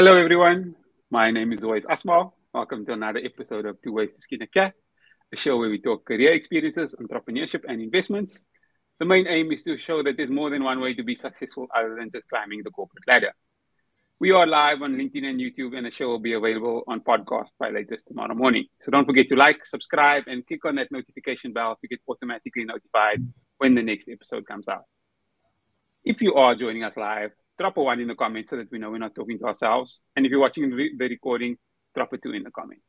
Hello, everyone. My name is Wais Asmal. Welcome to another episode of Two Ways to Skin a Cat, a show where we talk career experiences, entrepreneurship, and investments. The main aim is to show that there's more than one way to be successful other than just climbing the corporate ladder. We are live on LinkedIn and YouTube, and the show will be available on podcast by latest tomorrow morning. So don't forget to like, subscribe, and click on that notification bell to get automatically notified when the next episode comes out. If you are joining us live, drop a one in the comments so that we know we're not talking to ourselves. And if you're watching the recording, drop a two in the comments.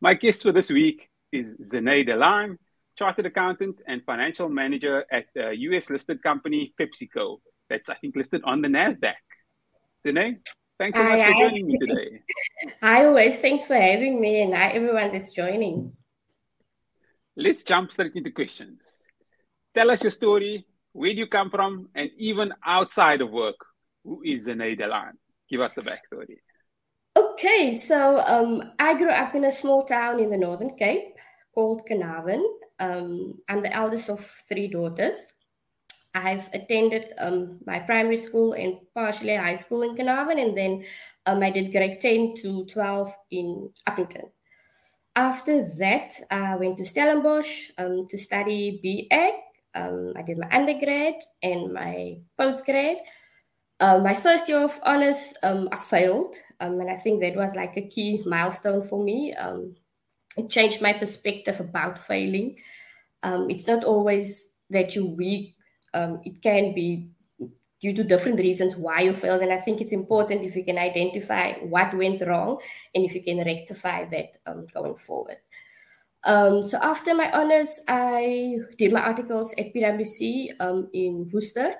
My guest for this week is Zene Delan, chartered accountant and financial manager at the US listed company PepsiCo. That's, I think, listed on the NASDAQ. Zene, thanks so much for joining me today. Hi, Wais. Thanks for having me, and hi, everyone that's joining. Let's jump straight into questions. Tell us your story, where do you come from? And even outside of work, who is Zene Delan? Give us the backstory. Okay, so um, I grew up in a small town in the Northern Cape called Carnarvon. Um, I'm the eldest of three daughters. I've attended um, my primary school and partially high school in Carnarvon, and then um, I did grade 10 to 12 in Upington. After that, I went to Stellenbosch um, to study BA um, I did my undergrad and my postgrad. Uh, my first year of honors, um, I failed, um, and I think that was like a key milestone for me. Um, it changed my perspective about failing. Um, it's not always that you're weak; um, it can be due to different reasons why you failed. And I think it's important if you can identify what went wrong and if you can rectify that going forward. Um, so after my honors, I did my articles at PwC um, in Worcester.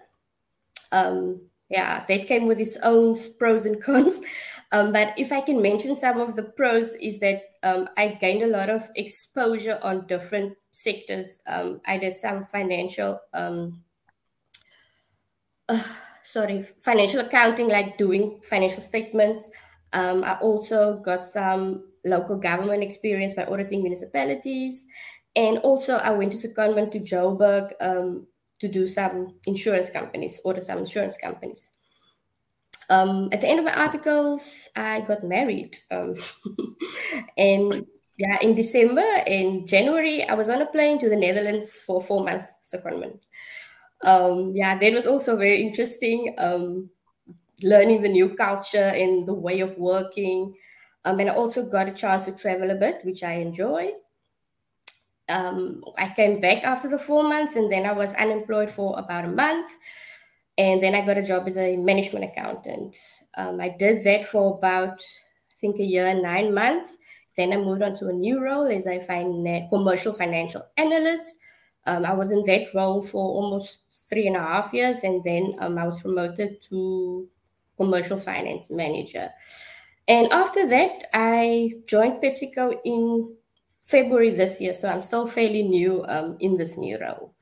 Um, yeah, that came with its own pros and cons. Um, but if I can mention some of the pros, is that um, I gained a lot of exposure on different sectors. Um, I did some financial, uh, sorry, financial accounting, like doing financial statements. I also got some local government experience by auditing municipalities. And also, I went to secondment to Joburg um, to do some insurance companies, audit some insurance companies. Um, at the end of my articles, I got married. Um, and yeah, in December in January, I was on a plane to the Netherlands for four months secondment. Um, yeah, that was also very interesting. Um, learning the new culture and the way of working. Um, and I also got a chance to travel a bit, which I enjoy. Um, I came back after the four months and then I was unemployed for about a month. And then I got a job as a management accountant. Um, I did that for about, I think, a year nine months. Then I moved on to a new role as a commercial financial analyst. Um, I was in that role for almost three and a half years. And then um, I was promoted to commercial finance manager. And after that, I joined PepsiCo in February this year. So I'm still fairly new um, in this new role.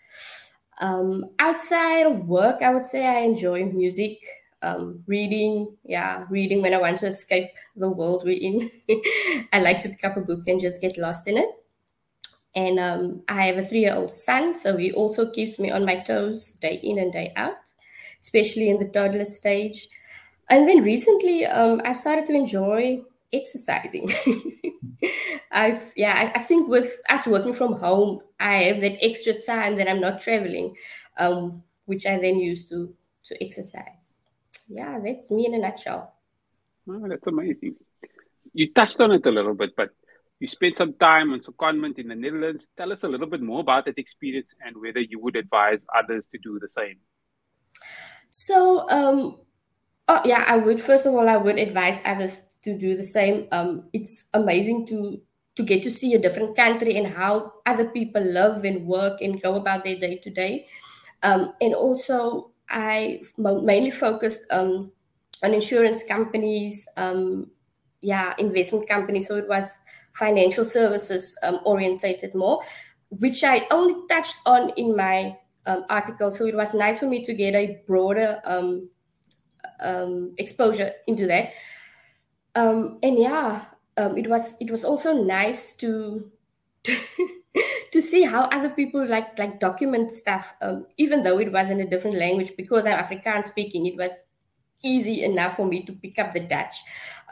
Um, outside of work, I would say I enjoy music, um, reading. Yeah, reading when I want to escape the world we're in. I like to pick up a book and just get lost in it. And um, I have a three year old son, so he also keeps me on my toes day in and day out, especially in the toddler stage. And then recently, um, I've started to enjoy exercising. I've yeah, I, I, think with us working from home, I have that extra time that I'm not traveling, um, which I then use to to exercise. Yeah, that's me in a nutshell. Oh, that's amazing. You touched on it a little bit, but you spent some time on secondment in the Netherlands. Tell us a little bit more about that experience and whether you would advise others to do the same. So, um, Oh yeah, I would. First of all, I would advise others to do the same. Um, it's amazing to to get to see a different country and how other people live and work and go about their day to day. Um, and also, I mainly focused um, on insurance companies, um, yeah, investment companies. So it was financial services um, orientated more, which I only touched on in my um, article. So it was nice for me to get a broader um, exposure into that. Um, and yeah, um, it was it was also nice to to see how other people like like document stuff, um, even though it was in a different language. Because I'm Afrikaans speaking, it was easy enough for me to pick up the Dutch.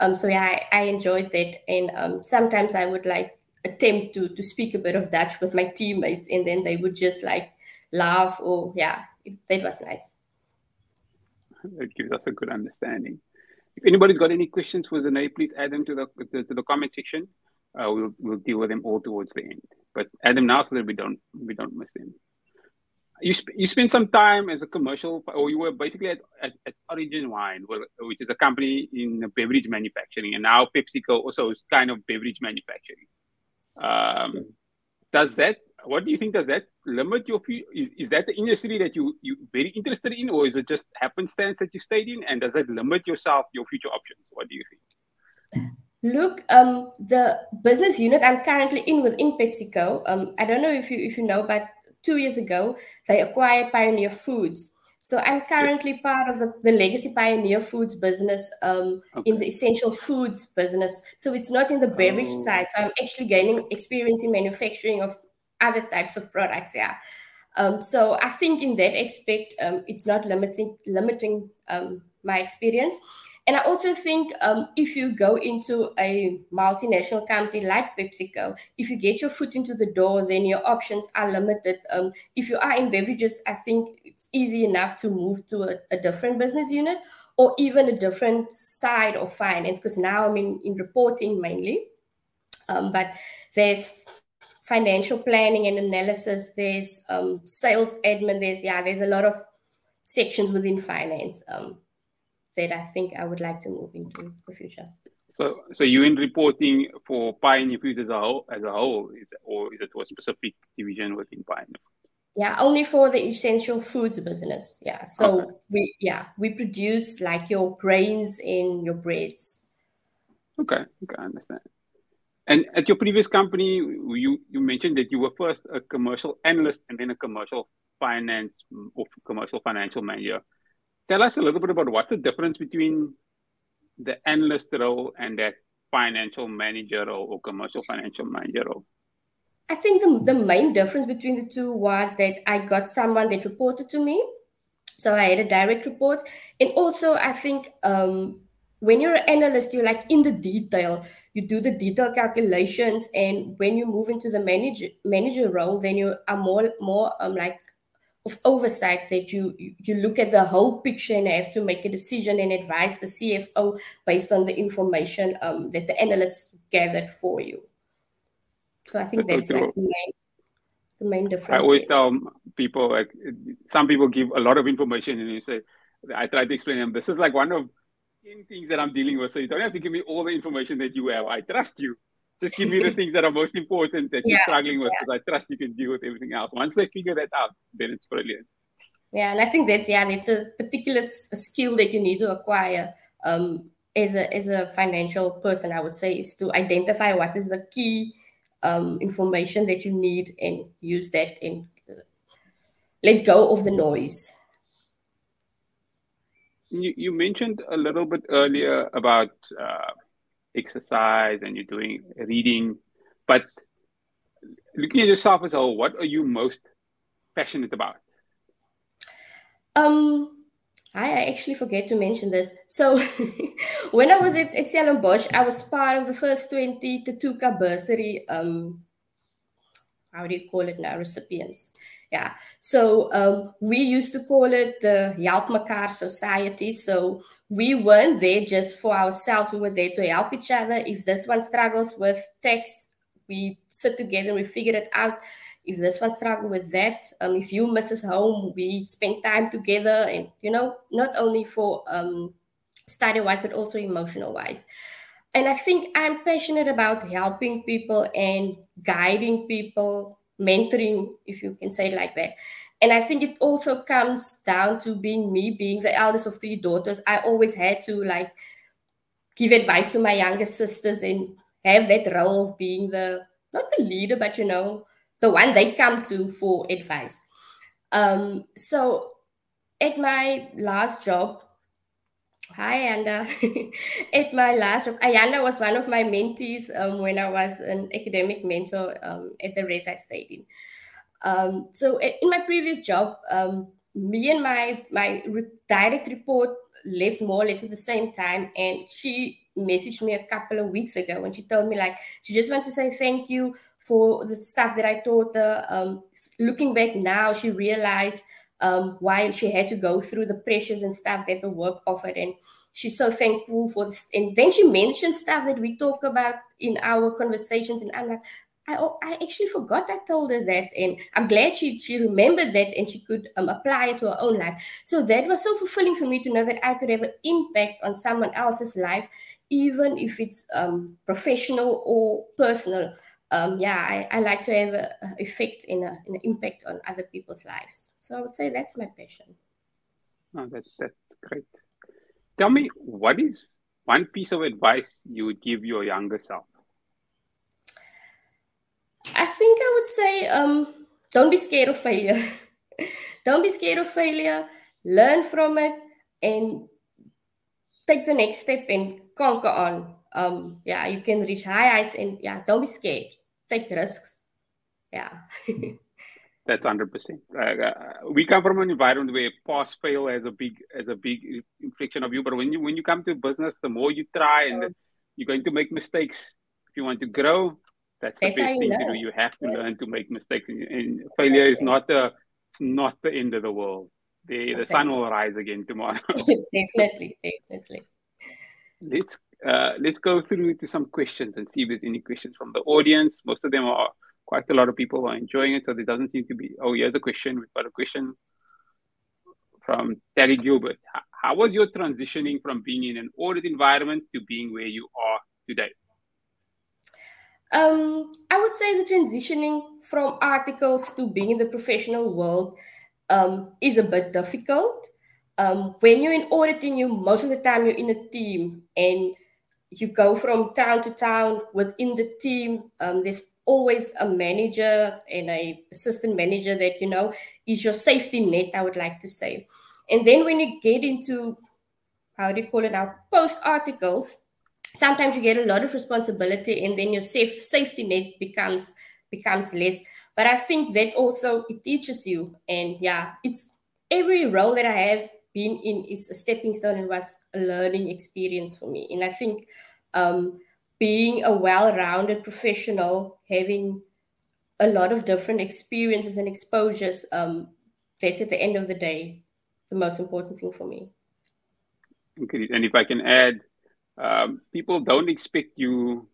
Um, so yeah, I, I enjoyed that, and um, sometimes I would like attempt to to speak a bit of Dutch with my teammates, and then they would just like laugh or yeah, it, that was nice. It gives us a good understanding. If anybody's got any questions for Zane, please add them to the to, to the comment section. Uh, we'll we'll deal with them all towards the end. But add them now so that we don't we don't miss them. You sp- you spent some time as a commercial, or you were basically at, at, at Origin Wine, which is a company in beverage manufacturing, and now PepsiCo also is kind of beverage manufacturing. Um, does that what do you think does that limit your is, is that the industry that you you very interested in or is it just happenstance that you stayed in and does that limit yourself your future options what do you think look um the business unit i'm currently in within pepsico um i don't know if you if you know but two years ago they acquired pioneer foods so I'm currently part of the, the Legacy Pioneer Foods business um, okay. in the essential foods business. So it's not in the beverage oh. side. So I'm actually gaining experience in manufacturing of other types of products. Yeah. Um, so I think in that aspect, um, it's not limiting limiting um, my experience. And I also think um, if you go into a multinational company like PepsiCo, if you get your foot into the door, then your options are limited. Um, if you are in beverages, I think it's easy enough to move to a, a different business unit or even a different side of finance, because now I'm in, in reporting mainly. Um, but there's financial planning and analysis, there's um, sales admin, there's, yeah, there's a lot of sections within finance. Um, that I think I would like to move into the future. So, so you in reporting for Pioneer Foods as a whole, as a whole, is, or is it a specific division within Pioneer? Yeah, only for the essential foods business. Yeah, so okay. we yeah we produce like your grains and your breads. Okay, okay, I understand. And at your previous company, you you mentioned that you were first a commercial analyst and then a commercial finance or commercial financial manager tell us a little bit about what's the difference between the analyst role and that financial manager role or commercial financial manager role? I think the, the main difference between the two was that I got someone that reported to me. So I had a direct report. And also, I think um, when you're an analyst, you're like in the detail. You do the detail calculations. And when you move into the manager manager role, then you are more more um, like of oversight that you you look at the whole picture and have to make a decision and advise the CFO based on the information um, that the analysts gathered for you. So I think that's, that's like the main the main difference. I always tell people like some people give a lot of information and you say I try to explain them this is like one of things that I'm dealing with. So you don't have to give me all the information that you have. I trust you just give me the things that are most important that you're struggling with because yeah. I trust you can deal with everything else. Once they figure that out, then it's brilliant. Yeah, and I think that's yeah, it's a particular skill that you need to acquire um, as a as a financial person. I would say is to identify what is the key um, information that you need and use that and uh, let go of the noise. You, you mentioned a little bit earlier about uh, exercise and you're doing reading, but looking at yourself as a whole, what are you most passionate about? Um, I actually forget to mention this. So, when I was at, at Stellenbosch, I was part of the first 20 Thuthuka bursary. Um, how do you call it now? Recipients. Yeah. So um, we used to call it the Help Mekaar Society. So we weren't there just for ourselves. We were there to help each other. If this one struggles with text, we sit together and we figure it out. If this one struggles with that, um, if you misses home, we spend time together and, you know, not only for um, study wise, but also emotional wise. And I think I'm passionate about helping people and guiding people mentoring, if you can say it like that. And I think it also comes down to being me, being the eldest of three daughters. I always had to like give advice to my younger sisters and have that role of being the not the leader, but you know, the one they come to for advice. Um, so at my last job, Hi, Ayanda. At my last job, Ayanda was one of my mentees um, when I was an academic mentor um, at the race I stayed in. Um, so in my previous job, um, me and my my direct report left more or less at the same time, and she messaged me a couple of weeks ago and she told me like she just want to say thank you for the stuff that I taught her. Um, looking back now, she realized um, why she had to go through the pressures and stuff that the work offered, and she's so thankful for this. And then she mentioned stuff that we talk about in our conversations, and I'm like, I, I actually forgot I told her that, and I'm glad she she remembered that and she could um, apply it to her own life. So that was so fulfilling for me to know that I could have an impact on someone else's life, even if it's um, professional or personal. Um, yeah, I, I like to have an effect in, an impact on other people's lives. So I would say that's my passion. Oh, that's that's great. Tell me, what is one piece of advice you would give your younger self? I think I would say um, don't be scared of failure. don't be scared of failure. Learn from it and take the next step and conquer on. Um, yeah, you can reach high heights and yeah, don't be scared. Take risks. Yeah. That's hundred percent. Uh, we come from an environment where pass fail has a big as a big inflection of you. But when you when you come to business, the more you try and you're going to make mistakes. If you want to grow, that's, that's the best thing to do. You have to yes. learn to make mistakes, and, and failure is not the not the end of the world. The the sun will rise again tomorrow. definitely, definitely. Let's uh, let's go through to some questions and see if there's any questions from the audience. Most of them are quite a lot of people are enjoying it, so there doesn't seem to be. Oh, here's a question. We've got a question from Terry Gilbert. How was your transitioning from being in an audit environment to being where you are today? Um, I would say the transitioning from articles to being in the professional world um, is a bit difficult. Um, when you're in auditing, you most of the time you're in a team and you go from town to town within the team. Um, there's always a manager and a assistant manager that you know is your safety net. I would like to say, and then when you get into how do you call it now post articles sometimes you get a lot of responsibility and then your safe safety net becomes becomes less but i think that also it teaches you and yeah it's every role that i have been in is a stepping stone and was a learning experience for me and i think um, being a well-rounded professional having a lot of different experiences and exposures um, that's at the end of the day the most important thing for me okay and if i can add um, people don't expect you,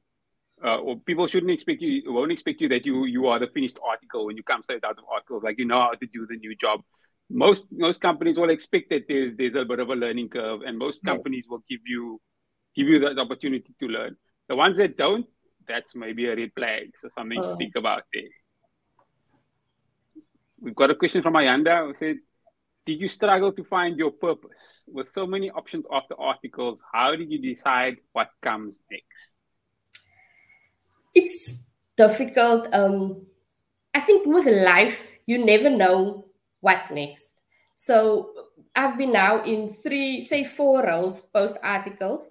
uh, or people shouldn't expect you, won't expect you that you you are the finished article when you come straight out of articles, like you know how to do the new job. Most most companies will expect that there's there's a bit of a learning curve, and most companies yes. will give you give you that opportunity to learn. The ones that don't, that's maybe a red flag, so something uh. to think about there. We've got a question from Ayanda who said, did you struggle to find your purpose with so many options after articles how did you decide what comes next it's difficult um i think with life you never know what's next so i've been now in three say four roles post articles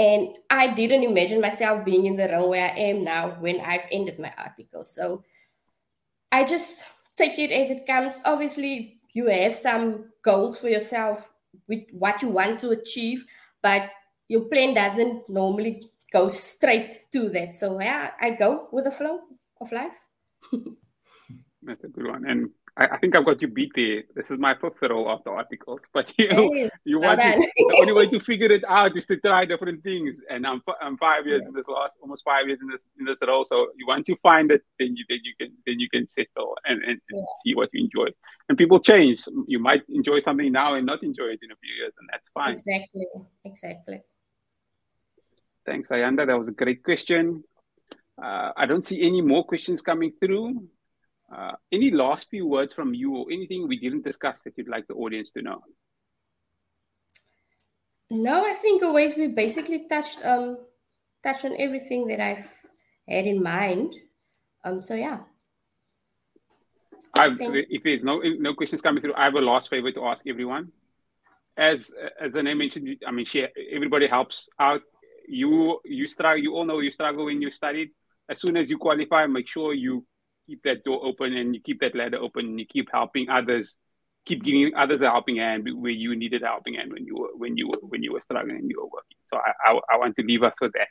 and i didn't imagine myself being in the role where i am now when i've ended my article so i just take it as it comes obviously you have some goals for yourself with what you want to achieve, but your plan doesn't normally go straight to that. So yeah, I go with the flow of life. That's a good one. And I, I, think I've got you beat there. This is my preferral of the articles, but you hey, you want to, the only way to figure it out is to try different things. And I'm I'm five years yes. in this last almost five years in this in this role. So once you find it, then you then you can then you can settle and, and yeah. see what you enjoy. And people change. You might enjoy something now and not enjoy it in a few years, and that's fine. Exactly. Exactly. Thanks, Ayanda. That was a great question. Uh, I don't see any more questions coming through. Uh, any last few words from you or anything we didn't discuss that you'd like the audience to know? No, I think always we basically touched um touched on everything that I've had in mind. Um, so yeah. I've, if there's no no questions coming through, I have a last favor to ask everyone. As as I mentioned, I mean, share, everybody helps out. You you struggle. You all know you struggle when you studied. As soon as you qualify, make sure you keep that door open and you keep that ladder open and you keep helping others keep giving others a helping hand where you needed a helping hand when you were when you were when you were struggling and you were working. So I I, I want to leave us with that.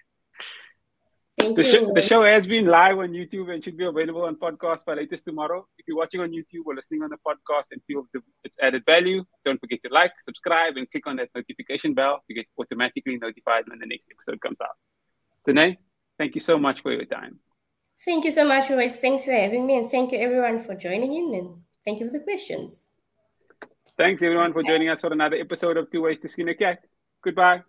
Thank The you. show, the show has been live on YouTube and should be available on podcast by latest tomorrow. If you're watching on YouTube or listening on the podcast and feel the, it's added value, don't forget to like, subscribe, and click on that notification bell to get automatically notified when the next episode comes out. Tanae, thank you so much for your time. Thank you so much, Royce. Thanks for having me, and thank you everyone for joining in, and thank you for the questions. Thanks everyone for joining us for another episode of Two Ways to Skin a Cat. Goodbye.